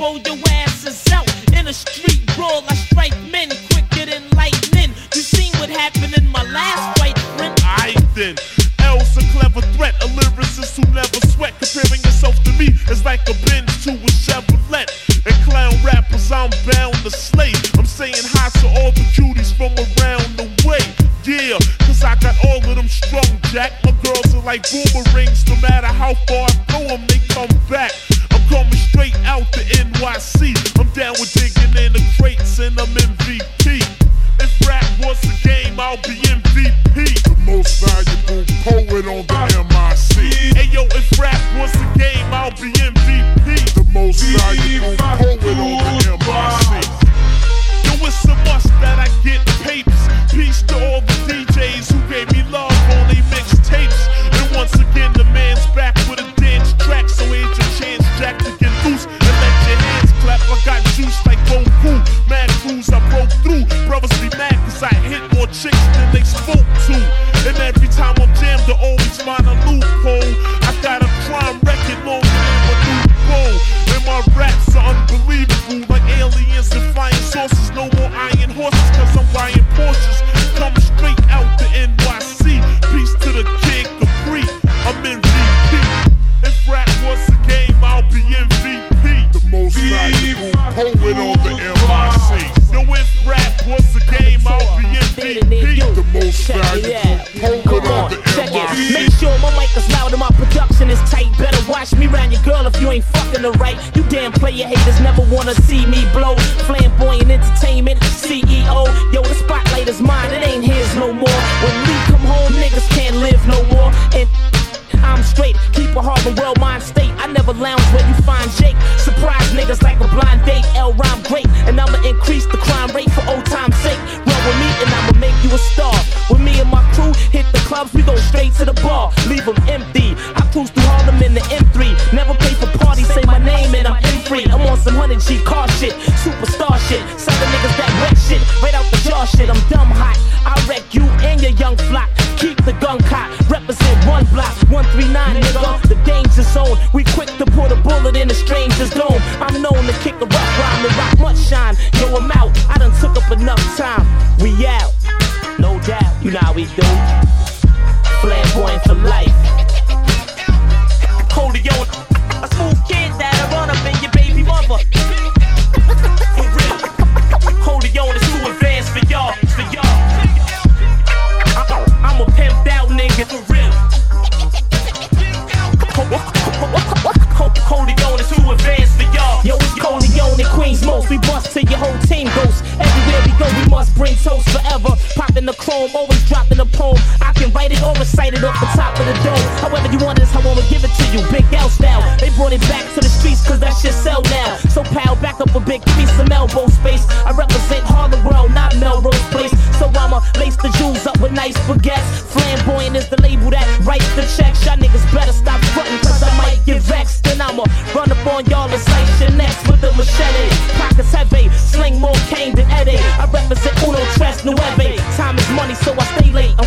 Oh your ass is out. In a street brawl, I strike men quicker than lightning. You seen what happened in my last fight, friend? I then. L's a clever threat, a lyricist who never sweat. Comparing yourself to me is like a Benz to a Chevrolet. And clown rappers, I'm bound to slay. I'm saying hi to all the cuties from around the way. Yeah, cause I got all of them strong, Jack. My girls are like boomerangs, no matter how far I throw them, they come back. Coming straight out the NYC. I'm down with digging in the crates and I'm MVP. If rap was a game, I'll be MVP. The most valuable poet on the MIC. Hey yo, if rap was a game, I'll be MVP. The most valuable poet on the MIC. Yo, it's a must that I get papers. Peace to Juice like Goku. Watch me round your girl if you ain't fucking her right. You damn player haters never wanna see me blow. Flamboyant entertainment, CEO. Yo, the spotlight is mine, it ain't his no more. When we come home, niggas can't live no more. And I'm straight, keep a heart and well mind state. I never lounge where you find Jake. Surprise niggas like a blind date. L rhyme great, and I'ma increase the crime rate for old time's sake. Run with me and I'ma make you a star. With me and my crew hit the clubs, we go straight to the bar. Leave them empty. I cruise through Harlem in the M3. Never pay for parties, say my name and I'm in free. I'm on some 100 G car shit, superstar shit. Southern niggas that wreck shit, right out the jaw shit. I'm dumb hot. I wreck you and your young flock. Keep the gun cot, represent one block, 139 nigga, the danger zone. We quick to put a bullet in a stranger's dome. I'm known to kick a rough rhyme and rock much shine. Yo, I'm We bust till your whole team goes. Everywhere we go, we must bring toast forever. Popping the chrome, always dropping a poem. I can write it or recite it off the top of the dome. However you want this, I wanna give it to you. Big L style. They brought it back to the streets cause that shit sell now. So pal, back up a give me some elbow space. I represent Harlem World, not Melrose Place. Nice baguettes. Flamboyant is the label that writes the checks. Y'all niggas better stop frontin' cause I might get vexed. Then I'ma run up on y'all and slice your necks with a machete. Pockets heavy, sling more cane than Eddie. I represent Uno Tres Nueve. Time is money, so I stay late. I'm